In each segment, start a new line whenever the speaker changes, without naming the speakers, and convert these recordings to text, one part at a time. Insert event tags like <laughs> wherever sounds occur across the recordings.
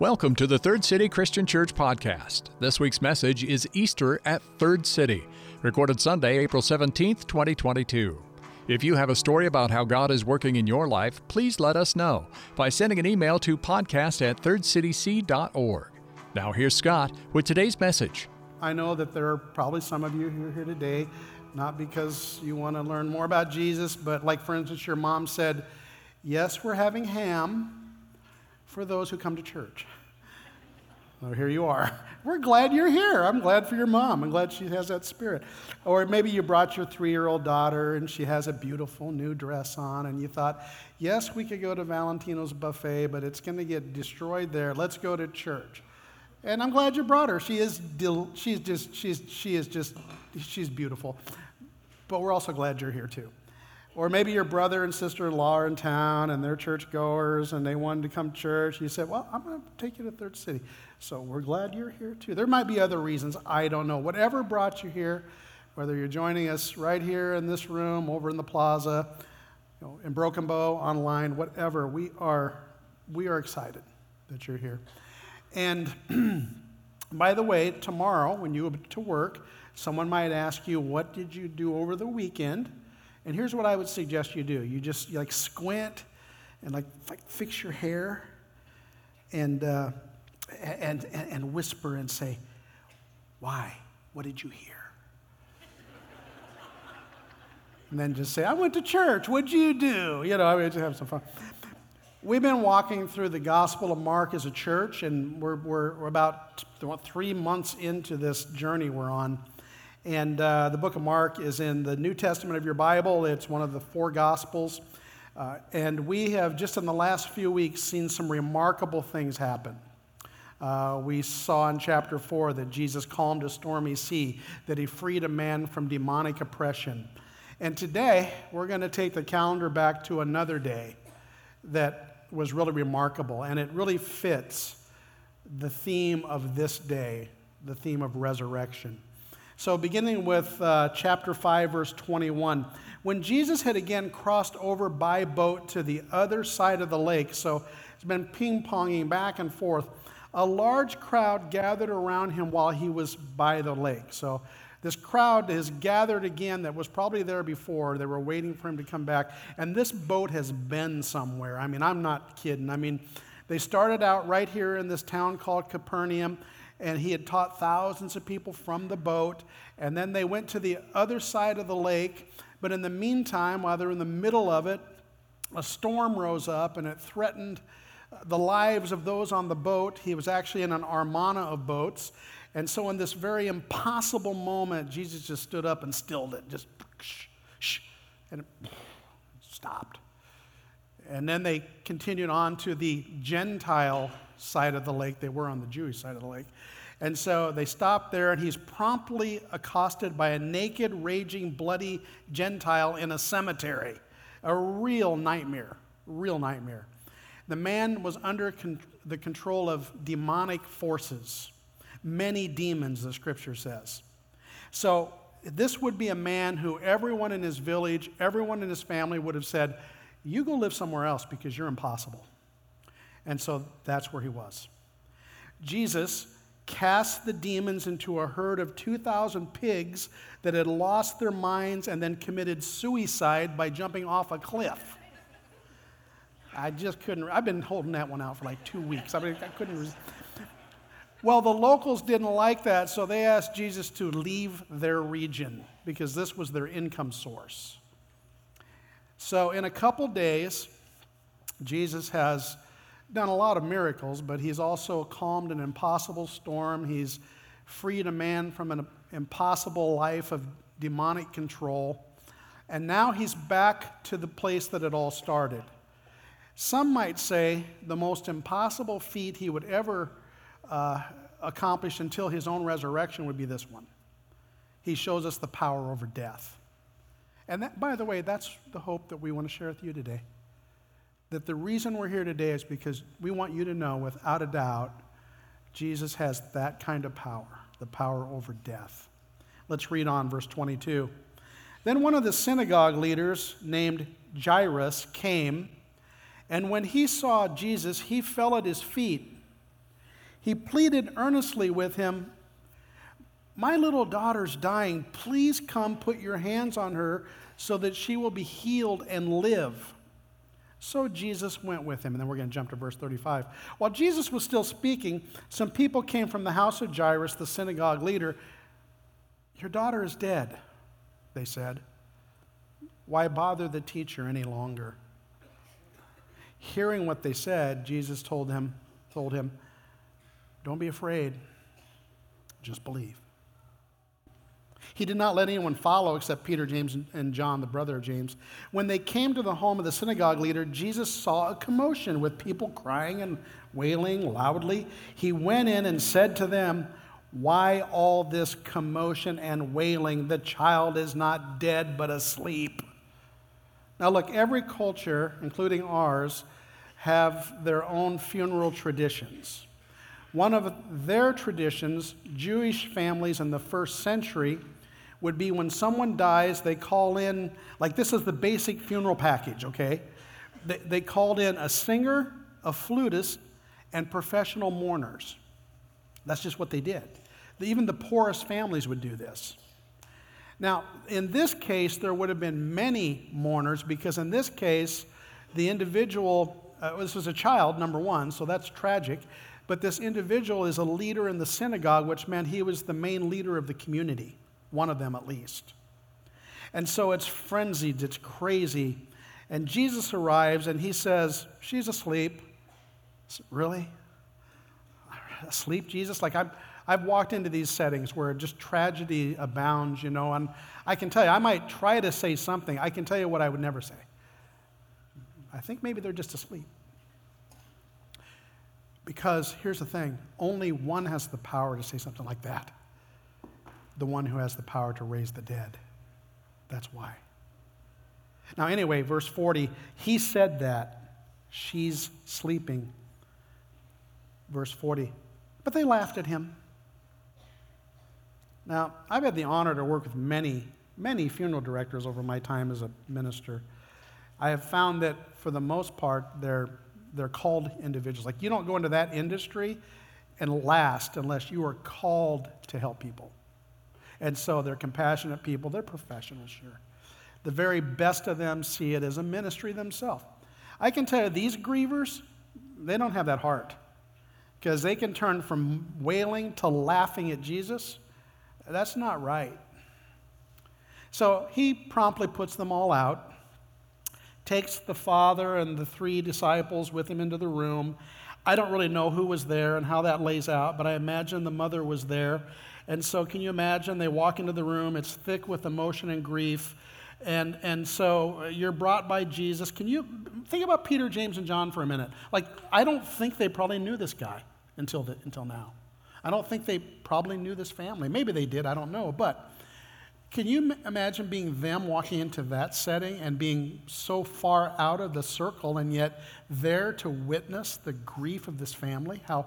Welcome to the Third City Christian Church podcast. This week's message is Easter at Third City, recorded Sunday, April 17th, 2022. If you have a story about how God is working in your life, please let us know by sending an email to podcast at thirdcityc.org. Now, here's Scott with today's message.
I know that there are probably some of you who are here today, not because you want to learn more about Jesus, but like, for instance, your mom said, Yes, we're having ham for those who come to church. Well, here you are. We're glad you're here. I'm glad for your mom. I'm glad she has that spirit. Or maybe you brought your three year old daughter and she has a beautiful new dress on, and you thought, yes, we could go to Valentino's buffet, but it's going to get destroyed there. Let's go to church. And I'm glad you brought her. She is, she's just, she's, she is just, she's beautiful. But we're also glad you're here too. Or maybe your brother and sister in law are in town and they're churchgoers and they wanted to come to church. You said, Well, I'm going to take you to Third City. So we're glad you're here too. There might be other reasons. I don't know. Whatever brought you here, whether you're joining us right here in this room, over in the plaza, you know, in Broken Bow, online, whatever, we are, we are excited that you're here. And <clears throat> by the way, tomorrow when you go to work, someone might ask you, What did you do over the weekend? And here's what I would suggest you do you just like squint and like, like fix your hair and, uh, and, and, and whisper and say, Why? What did you hear? and then just say, I went to church. What'd you do? You know, I mean, just have some fun. We've been walking through the Gospel of Mark as a church, and we're, we're, we're about three months into this journey we're on. And uh, the book of Mark is in the New Testament of your Bible, it's one of the four Gospels. Uh, and we have just in the last few weeks seen some remarkable things happen. Uh, we saw in chapter 4 that Jesus calmed a stormy sea, that he freed a man from demonic oppression. And today, we're going to take the calendar back to another day that was really remarkable, and it really fits the theme of this day, the theme of resurrection. So, beginning with uh, chapter 5, verse 21, when Jesus had again crossed over by boat to the other side of the lake, so it's been ping ponging back and forth, a large crowd gathered around him while he was by the lake. So, this crowd has gathered again that was probably there before. They were waiting for him to come back. And this boat has been somewhere. I mean, I'm not kidding. I mean, they started out right here in this town called Capernaum and he had taught thousands of people from the boat. And then they went to the other side of the lake. But in the meantime, while they're in the middle of it, a storm rose up and it threatened the lives of those on the boat. He was actually in an armada of boats. And so, in this very impossible moment, Jesus just stood up and stilled it, just shh, and it stopped. And then they continued on to the Gentile side of the lake. They were on the Jewish side of the lake. And so they stop there, and he's promptly accosted by a naked, raging, bloody Gentile in a cemetery. A real nightmare, real nightmare. The man was under con- the control of demonic forces, many demons, the scripture says. So this would be a man who everyone in his village, everyone in his family would have said, You go live somewhere else because you're impossible. And so that's where he was. Jesus cast the demons into a herd of 2,000 pigs that had lost their minds and then committed suicide by jumping off a cliff. I just couldn't, I've been holding that one out for like two weeks. I mean, I couldn't. Well, the locals didn't like that, so they asked Jesus to leave their region because this was their income source. So, in a couple days, Jesus has done a lot of miracles, but he's also calmed an impossible storm. He's freed a man from an impossible life of demonic control. And now he's back to the place that it all started. Some might say the most impossible feat he would ever uh, accomplish until his own resurrection would be this one. He shows us the power over death. And that, by the way, that's the hope that we want to share with you today that the reason we're here today is because we want you to know without a doubt Jesus has that kind of power, the power over death. Let's read on, verse 22. Then one of the synagogue leaders named Jairus came, and when he saw Jesus, he fell at his feet He pleaded earnestly with him, My little daughter's dying. Please come put your hands on her so that she will be healed and live. So Jesus went with him. And then we're going to jump to verse 35. While Jesus was still speaking, some people came from the house of Jairus, the synagogue leader. Your daughter is dead, they said. Why bother the teacher any longer? Hearing what they said, Jesus told him, told him, Don't be afraid, just believe. He did not let anyone follow except Peter, James, and John, the brother of James. When they came to the home of the synagogue leader, Jesus saw a commotion with people crying and wailing loudly. He went in and said to them, Why all this commotion and wailing? The child is not dead, but asleep. Now, look, every culture, including ours, have their own funeral traditions. One of their traditions, Jewish families in the first century, would be when someone dies, they call in, like this is the basic funeral package, okay? They, they called in a singer, a flutist, and professional mourners. That's just what they did. Even the poorest families would do this. Now, in this case, there would have been many mourners because in this case, the individual, uh, this was a child, number one, so that's tragic. But this individual is a leader in the synagogue, which meant he was the main leader of the community one of them at least. And so it's frenzied, it's crazy. And Jesus arrives and he says, She's asleep. Really? Asleep, Jesus? Like I've, I've walked into these settings where just tragedy abounds, you know, and I can tell you, I might try to say something. I can tell you what I would never say. I think maybe they're just asleep. Because here's the thing only one has the power to say something like that the one who has the power to raise the dead. That's why. Now, anyway, verse 40, he said that. She's sleeping. Verse 40, but they laughed at him. Now, I've had the honor to work with many, many funeral directors over my time as a minister. I have found that for the most part, they're, they're called individuals. Like, you don't go into that industry and last unless you are called to help people. And so they're compassionate people, they're professionals, sure. The very best of them see it as a ministry themselves. I can tell you, these grievers, they don't have that heart because they can turn from wailing to laughing at Jesus. That's not right. So he promptly puts them all out, takes the father and the three disciples with him into the room. I don't really know who was there and how that lays out, but I imagine the mother was there. And so, can you imagine? They walk into the room, it's thick with emotion and grief. And, and so uh, you're brought by Jesus. Can you think about Peter, James, and John for a minute? Like, I don't think they probably knew this guy until, the, until now. I don't think they probably knew this family. Maybe they did, I don't know. But can you imagine being them walking into that setting and being so far out of the circle and yet there to witness the grief of this family? How,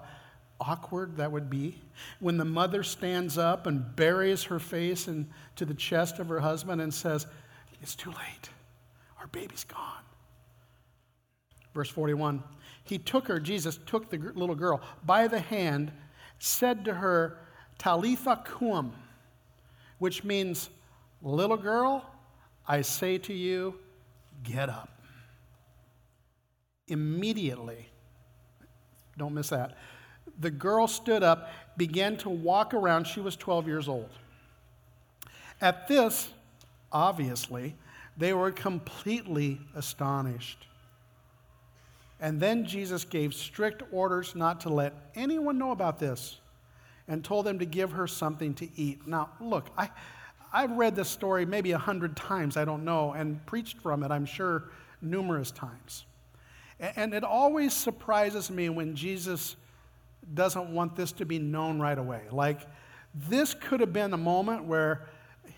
awkward that would be when the mother stands up and buries her face into the chest of her husband and says, It's too late. Our baby's gone. Verse 41 He took her, Jesus took the little girl by the hand, said to her, Talitha cum, which means, Little girl, I say to you, get up. Immediately, don't miss that the girl stood up, began to walk around. She was 12 years old. At this, obviously, they were completely astonished. And then Jesus gave strict orders not to let anyone know about this and told them to give her something to eat. Now, look, I, I've read this story maybe a hundred times, I don't know, and preached from it, I'm sure, numerous times. And it always surprises me when Jesus doesn't want this to be known right away. Like, this could have been a moment where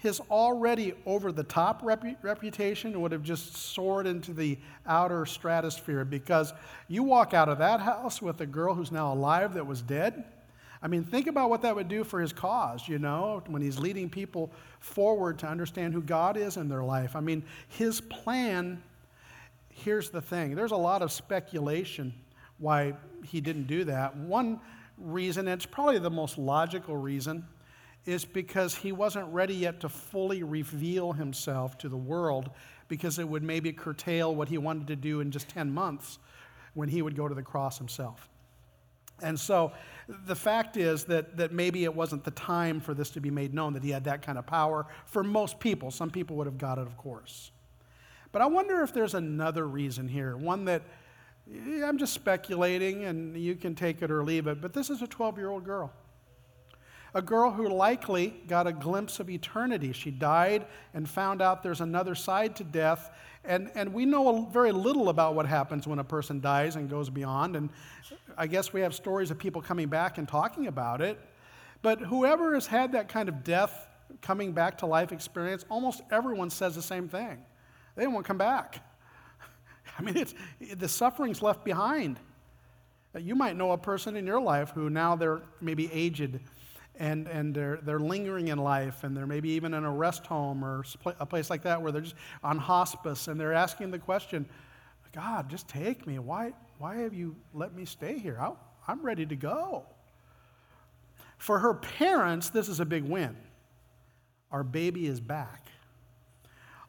his already over the top repu- reputation would have just soared into the outer stratosphere because you walk out of that house with a girl who's now alive that was dead. I mean, think about what that would do for his cause, you know, when he's leading people forward to understand who God is in their life. I mean, his plan, here's the thing there's a lot of speculation why he didn't do that. One reason, and it's probably the most logical reason, is because he wasn't ready yet to fully reveal himself to the world because it would maybe curtail what he wanted to do in just 10 months when he would go to the cross himself. And so the fact is that, that maybe it wasn't the time for this to be made known that he had that kind of power for most people. Some people would have got it, of course. But I wonder if there's another reason here, one that I'm just speculating and you can take it or leave it, but this is a 12 year old girl. A girl who likely got a glimpse of eternity. She died and found out there's another side to death. And, and we know very little about what happens when a person dies and goes beyond. And I guess we have stories of people coming back and talking about it. But whoever has had that kind of death coming back to life experience, almost everyone says the same thing. They won't come back. <laughs> I mean, it's, the suffering's left behind. You might know a person in your life who now they're maybe aged and, and they're, they're lingering in life and they're maybe even in a rest home or a place like that where they're just on hospice and they're asking the question, God, just take me. Why, why have you let me stay here? I, I'm ready to go. For her parents, this is a big win. Our baby is back.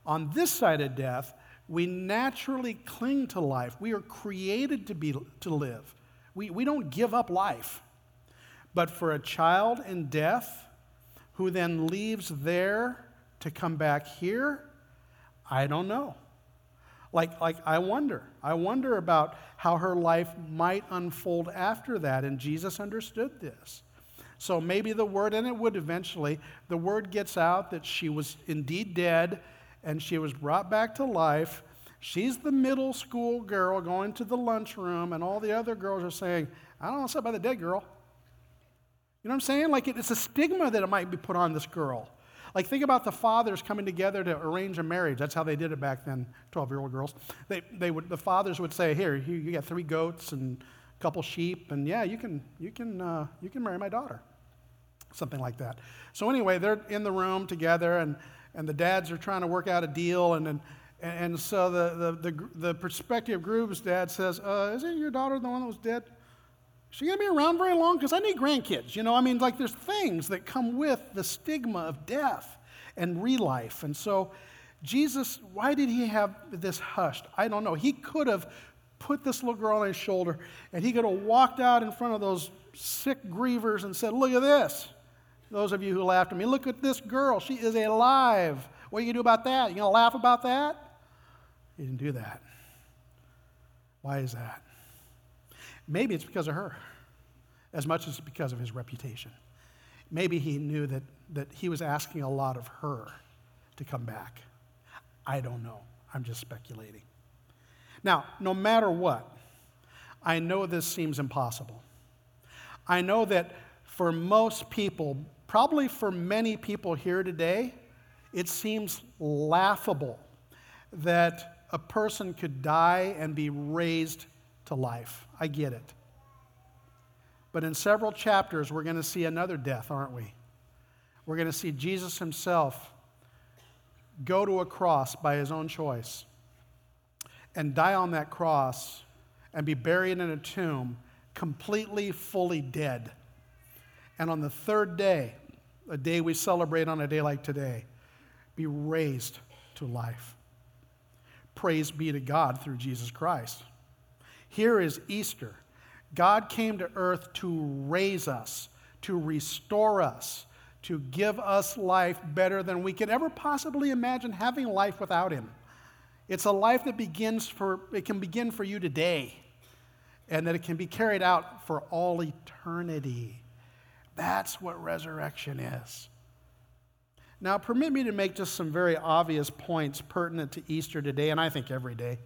On this side of death, we naturally cling to life. We are created to, be, to live. We, we don't give up life. But for a child in death who then leaves there to come back here, I don't know. Like, like I wonder. I wonder about how her life might unfold after that, and Jesus understood this. So maybe the word, and it would eventually, the word gets out that she was indeed dead and she was brought back to life. She's the middle school girl going to the lunchroom, and all the other girls are saying, I don't know what's up by the dead girl. You know what I'm saying? Like it's a stigma that it might be put on this girl. Like think about the fathers coming together to arrange a marriage. That's how they did it back then, 12-year-old girls. They, they would, the fathers would say, here, you, you got three goats and a couple sheep, and yeah, you can, you, can, uh, you can marry my daughter. Something like that. So anyway, they're in the room together, and and the dads are trying to work out a deal. And, and, and so the, the, the, the prospective groom's dad says, uh, Isn't your daughter the one that was dead? Is she going to be around very long? Because I need grandkids. You know, I mean, like there's things that come with the stigma of death and relife. And so, Jesus, why did he have this hushed? I don't know. He could have put this little girl on his shoulder and he could have walked out in front of those sick grievers and said, Look at this. Those of you who laughed at me, look at this girl. She is alive. What are you going to do about that? You going to laugh about that? He didn't do that. Why is that? Maybe it's because of her, as much as because of his reputation. Maybe he knew that, that he was asking a lot of her to come back. I don't know. I'm just speculating. Now, no matter what, I know this seems impossible. I know that for most people, Probably for many people here today, it seems laughable that a person could die and be raised to life. I get it. But in several chapters, we're going to see another death, aren't we? We're going to see Jesus himself go to a cross by his own choice and die on that cross and be buried in a tomb completely, fully dead. And on the third day, a day we celebrate on a day like today, be raised to life. Praise be to God through Jesus Christ. Here is Easter. God came to earth to raise us, to restore us, to give us life better than we could ever possibly imagine having life without Him. It's a life that begins for, it can begin for you today, and that it can be carried out for all eternity. That's what resurrection is. Now, permit me to make just some very obvious points pertinent to Easter today, and I think every day.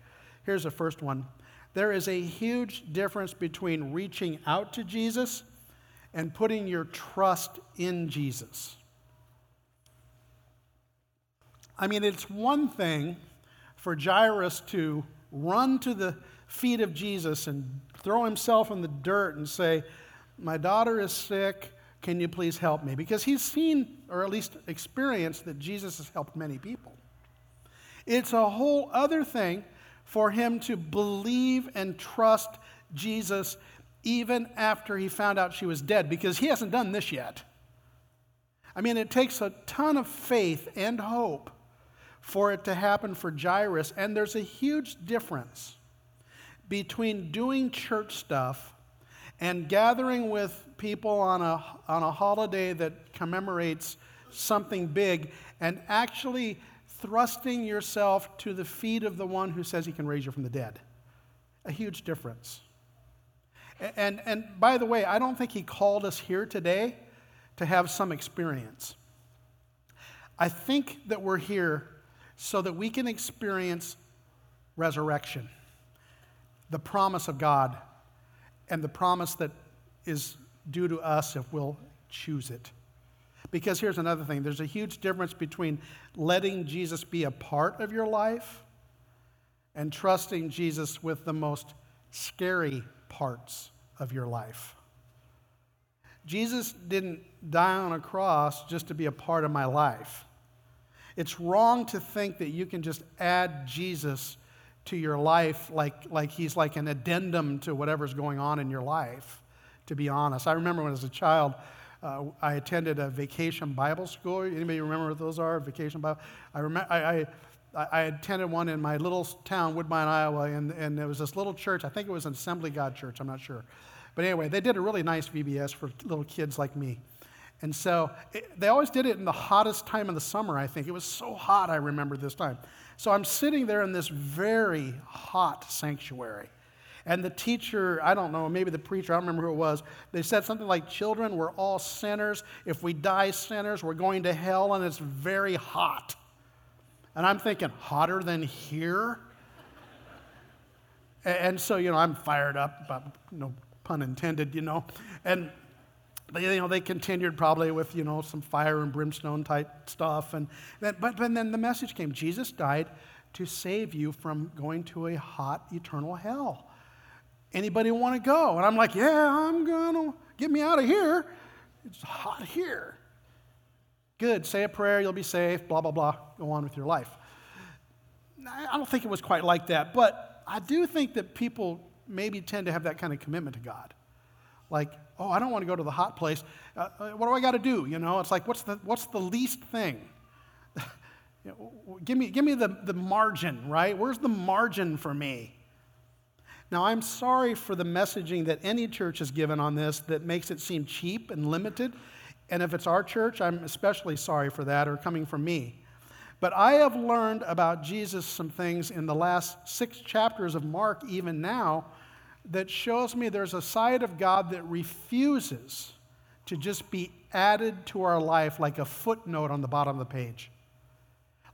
Here's the first one there is a huge difference between reaching out to Jesus and putting your trust in Jesus. I mean, it's one thing for Jairus to run to the feet of Jesus and throw himself in the dirt and say, My daughter is sick. Can you please help me? Because he's seen, or at least experienced, that Jesus has helped many people. It's a whole other thing for him to believe and trust Jesus even after he found out she was dead, because he hasn't done this yet. I mean, it takes a ton of faith and hope for it to happen for Jairus, and there's a huge difference between doing church stuff and gathering with people on a, on a holiday that commemorates something big and actually thrusting yourself to the feet of the one who says he can raise you from the dead. A huge difference. And, and by the way, I don't think he called us here today to have some experience. I think that we're here so that we can experience resurrection, the promise of God, and the promise that is due to us if we'll choose it. Because here's another thing there's a huge difference between letting Jesus be a part of your life and trusting Jesus with the most scary parts of your life. Jesus didn't die on a cross just to be a part of my life. It's wrong to think that you can just add Jesus to your life like, like he's like an addendum to whatever's going on in your life, to be honest. I remember when I was a child, uh, I attended a vacation Bible school. Anybody remember what those are? Vacation Bible? I, remember, I, I, I attended one in my little town, Woodbine, Iowa, and, and there was this little church. I think it was an Assembly God church, I'm not sure. But anyway, they did a really nice VBS for little kids like me. And so it, they always did it in the hottest time of the summer, I think. It was so hot, I remember this time. So I'm sitting there in this very hot sanctuary. And the teacher, I don't know, maybe the preacher, I don't remember who it was, they said something like, Children, we're all sinners. If we die sinners, we're going to hell, and it's very hot. And I'm thinking, hotter than here? and so, you know, I'm fired up, but no pun intended, you know. And they, you know, they continued probably with, you know, some fire and brimstone type stuff. And then, but, but then the message came Jesus died to save you from going to a hot eternal hell. Anybody want to go? And I'm like, yeah, I'm going to get me out of here. It's hot here. Good, say a prayer, you'll be safe, blah, blah, blah. Go on with your life. I don't think it was quite like that, but I do think that people maybe tend to have that kind of commitment to God. Like, oh, I don't want to go to the hot place. Uh, uh what do I got to do? You know, it's like, what's the, what's the least thing? <laughs> you know, give me, give me the, the margin, right? Where's the margin for me? Now, I'm sorry for the messaging that any church has given on this that makes it seem cheap and limited. And if it's our church, I'm especially sorry for that or coming from me. But I have learned about Jesus some things in the last six chapters of Mark, even now, that shows me there's a side of God that refuses to just be added to our life like a footnote on the bottom of the page.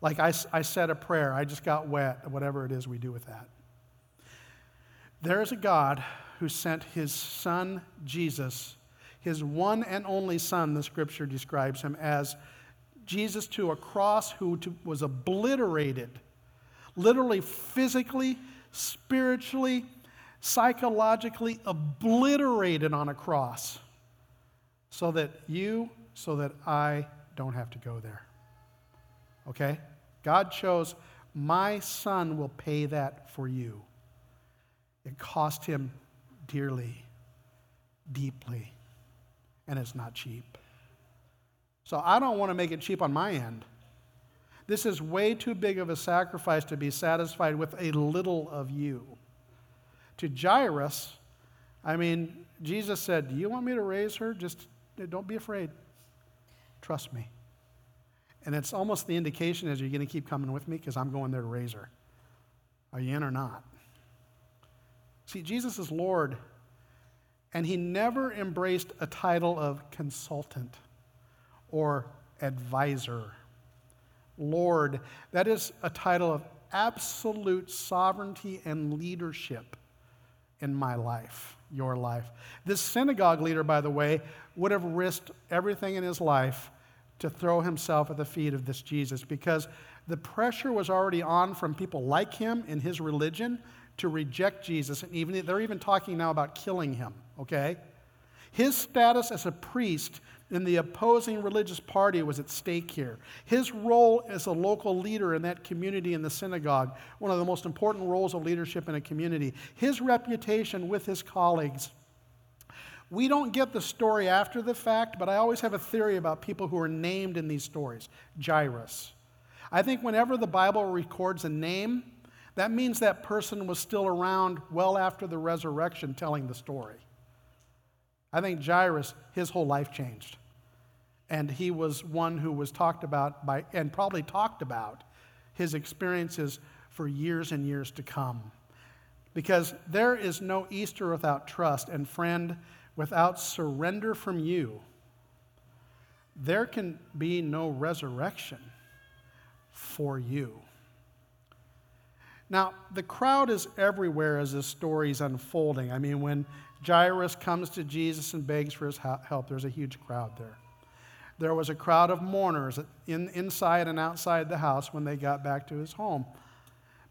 Like I, I said a prayer, I just got wet, whatever it is we do with that. There is a God who sent his son Jesus, his one and only son, the scripture describes him as Jesus to a cross who was obliterated, literally, physically, spiritually, psychologically obliterated on a cross so that you, so that I don't have to go there. Okay? God chose, my son will pay that for you. It cost him dearly, deeply, and it's not cheap. So I don't want to make it cheap on my end. This is way too big of a sacrifice to be satisfied with a little of you. To Jairus, I mean, Jesus said, Do you want me to raise her? Just don't be afraid. Trust me. And it's almost the indication is you're going to keep coming with me because I'm going there to raise her. Are you in or not? See, Jesus is Lord, and he never embraced a title of consultant or advisor. Lord, that is a title of absolute sovereignty and leadership in my life, your life. This synagogue leader, by the way, would have risked everything in his life to throw himself at the feet of this Jesus because the pressure was already on from people like him in his religion to reject Jesus. And even, they're even talking now about killing him, okay? His status as a priest in the opposing religious party was at stake here. His role as a local leader in that community in the synagogue, one of the most important roles of leadership in a community, his reputation with his colleagues We don't get the story after the fact, but I always have a theory about people who are named in these stories. Jairus. I think whenever the Bible records a name, that means that person was still around well after the resurrection telling the story. I think Jairus, his whole life changed. And he was one who was talked about by, and probably talked about his experiences for years and years to come. Because there is no Easter without trust. And friend, without surrender from you, there can be no resurrection for you. Now, the crowd is everywhere as this story is unfolding. I mean, when Jairus comes to Jesus and begs for his help, there's a huge crowd there. There was a crowd of mourners in, inside and outside the house when they got back to his home.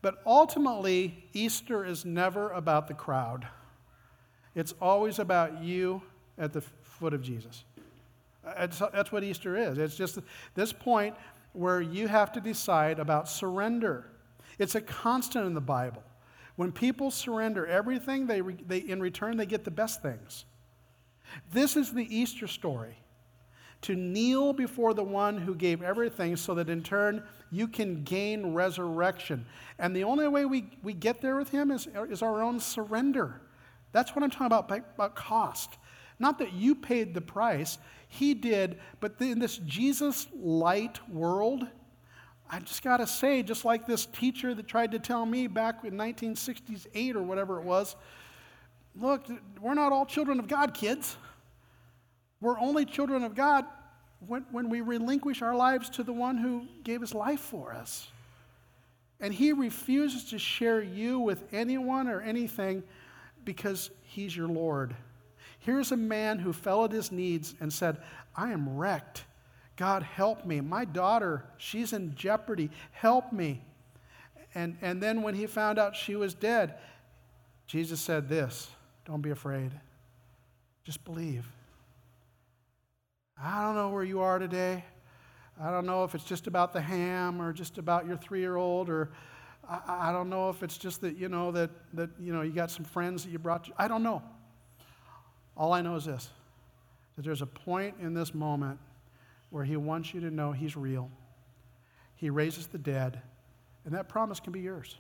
But ultimately, Easter is never about the crowd. It's always about you at the foot of Jesus. that's what Easter is. It's just this point where you have to decide about surrender. It's a constant in the Bible. When people surrender everything, they, they, in return, they get the best things. This is the Easter story to kneel before the one who gave everything so that in turn you can gain resurrection. And the only way we, we get there with him is, is our own surrender. That's what I'm talking about, about cost. Not that you paid the price, he did, but in this Jesus light world, I just got to say, just like this teacher that tried to tell me back in 1968 or whatever it was, look, we're not all children of God, kids. We're only children of God when, when we relinquish our lives to the one who gave his life for us. And he refuses to share you with anyone or anything because he's your Lord. Here's a man who fell at his knees and said, I am wrecked. God, help me. My daughter, she's in jeopardy. Help me. And, and then when he found out she was dead, Jesus said this Don't be afraid, just believe. I don't know where you are today. I don't know if it's just about the ham or just about your three year old or I, I, don't know if it's just that, you know, that, that, you know, you got some friends that you brought. I don't know. All I know is this that there's a point in this moment where He wants you to know He's real. He raises the dead, and that promise can be yours.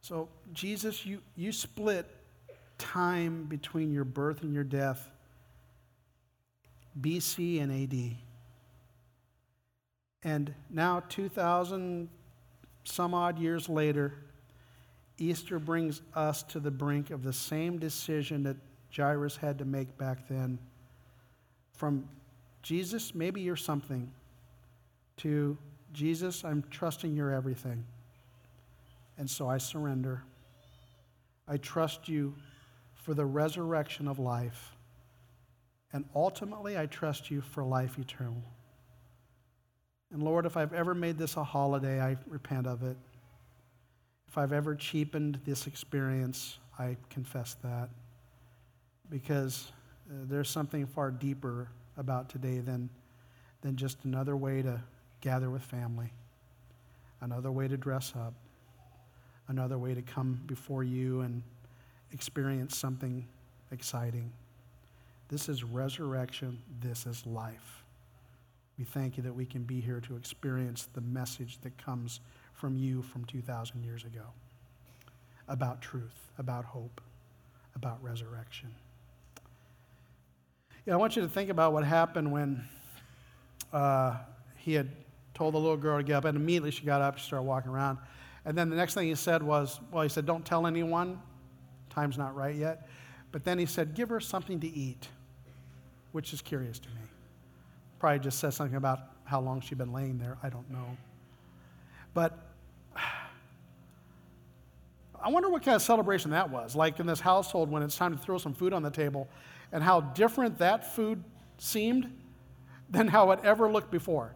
So, Jesus, you, you split time between your birth and your death, BC and AD. And now, 2,000 some odd years later, Easter brings us to the brink of the same decision that Jairus had to make back then. From Jesus, maybe you're something, to Jesus, I'm trusting you're everything. And so I surrender. I trust you for the resurrection of life. And ultimately, I trust you for life eternal. And Lord, if I've ever made this a holiday, I repent of it. If I've ever cheapened this experience, I confess that. Because uh, there's something far deeper about today than, than just another way to gather with family, another way to dress up, another way to come before you and experience something exciting. This is resurrection, this is life. We thank you that we can be here to experience the message that comes from you from 2,000 years ago about truth, about hope, about resurrection. Yeah, I want you to think about what happened when uh, he had told the little girl to get up, and immediately she got up, she started walking around. And then the next thing he said was, well, he said, don't tell anyone. Time's not right yet. But then he said, give her something to eat, which is curious to me. Probably just says something about how long she'd been laying there. I don't know. But <sighs> I wonder what kind of celebration that was, like in this household when it's time to throw some food on the table, and how different that food seemed than how it ever looked before.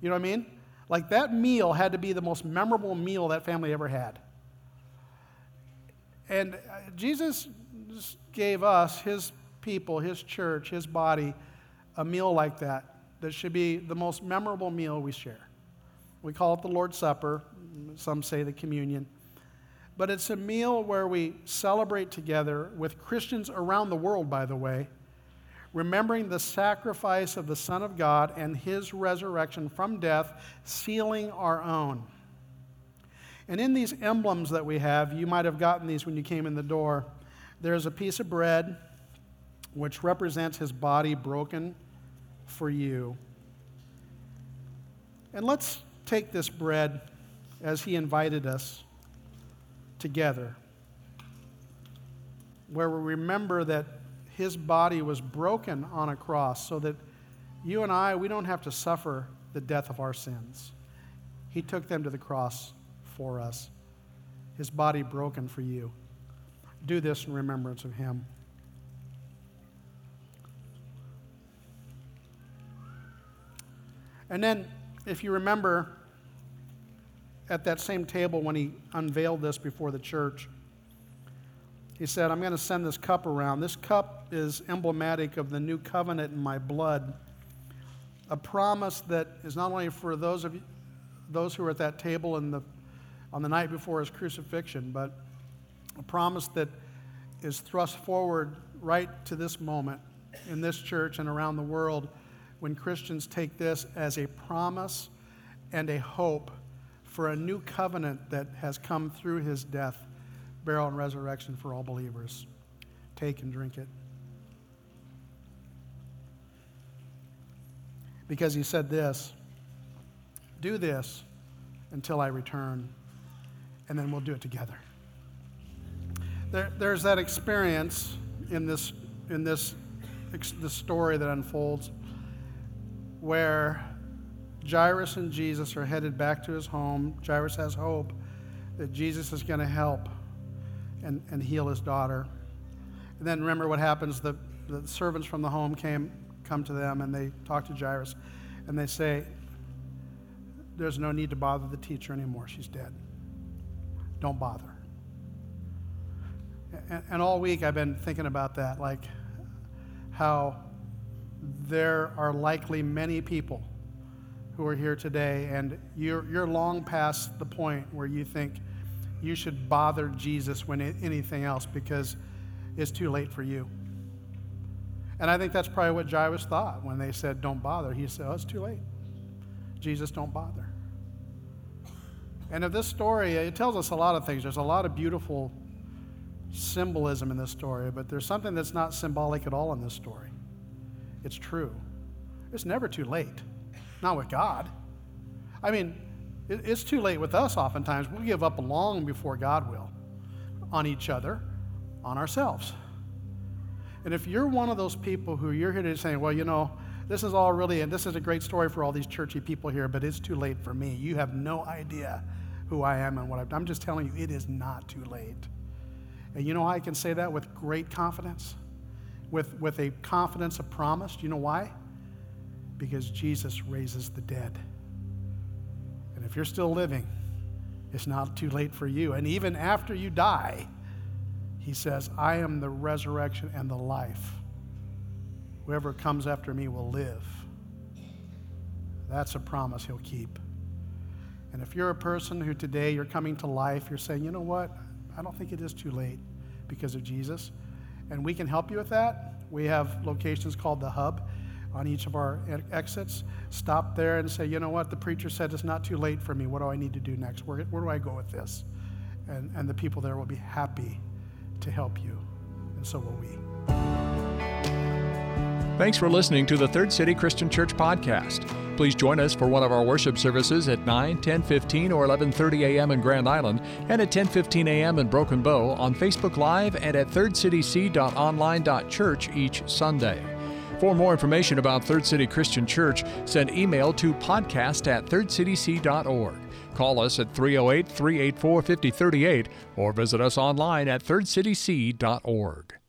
You know what I mean? Like that meal had to be the most memorable meal that family ever had. And uh, Jesus gave us, his people, his church, his body, a meal like that that should be the most memorable meal we share. We call it the Lord's Supper, some say the communion. But it's a meal where we celebrate together with Christians around the world, by the way, remembering the sacrifice of the Son of God and his resurrection from death, sealing our own. And in these emblems that we have, you might have gotten these when you came in the door. There's a piece of bread which represents his body broken for you. And let's take this bread as he invited us together, where we remember that his body was broken on a cross so that you and I, we don't have to suffer the death of our sins. He took them to the cross for us, his body broken for you. Do this in remembrance of him. And then, if you remember, at that same table when he unveiled this before the church, he said, I'm going to send this cup around. This cup is emblematic of the new covenant in my blood, a promise that is not only for those of you, those who were at that table in the, on the night before his crucifixion, but a promise that is thrust forward right to this moment in this church and around the world when Christians take this as a promise and a hope for a new covenant that has come through his death burial, and resurrection for all believers. Take and drink it. Because he said this do this until I return, and then we'll do it together. There, there's that experience in this, in this, this story that unfolds where Jairus and Jesus are headed back to his home. Jairus has hope that Jesus is going to help and, and heal his daughter. And then remember what happens the, the servants from the home came, come to them and they talk to Jairus and they say, There's no need to bother the teacher anymore. She's dead. Don't bother. And, and all week I've been thinking about that, like how there are likely many people who are here today, and you're, you're long past the point where you think, you should bother Jesus when anything else because it's too late for you. And I think that's probably what Jairus thought when they said, Don't bother. He said, Oh, it's too late. Jesus, don't bother. And of this story, it tells us a lot of things. There's a lot of beautiful symbolism in this story, but there's something that's not symbolic at all in this story. It's true. It's never too late, not with God. I mean, it's too late with us oftentimes. We give up long before God will on each other, on ourselves. And if you're one of those people who you're here to saying, well, you know, this is all really, and this is a great story for all these churchy people here, but it's too late for me. You have no idea who I am and what I've done. I'm just telling you, it is not too late. And you know how I can say that with great confidence? With, with a confidence of promise. Do you know why? Because Jesus raises the dead. And if you're still living, it's not too late for you. And even after you die, he says, I am the resurrection and the life. Whoever comes after me will live. That's a promise he'll keep. And if you're a person who today you're coming to life, you're saying, you know what? I don't think it is too late because of Jesus. And we can help you with that. We have locations called The Hub on each of our exits, stop there and say, you know what, the preacher said it's not too late for me. What do I need to do next? Where, where do I go with this? And, and the people there will be happy to help you, and so will we.
Thanks for listening to the Third City Christian Church podcast. Please join us for one of our worship services at 9, 10, 15, or 11:30 a.m. in Grand Island and at 10:15 a.m. in Broken Bow on Facebook Live and at thirdcityc.online.church each Sunday. For more information about Third City Christian Church, send email to podcast at thirdcityc.org. Call us at 308 384 5038 or visit us online at thirdcityc.org.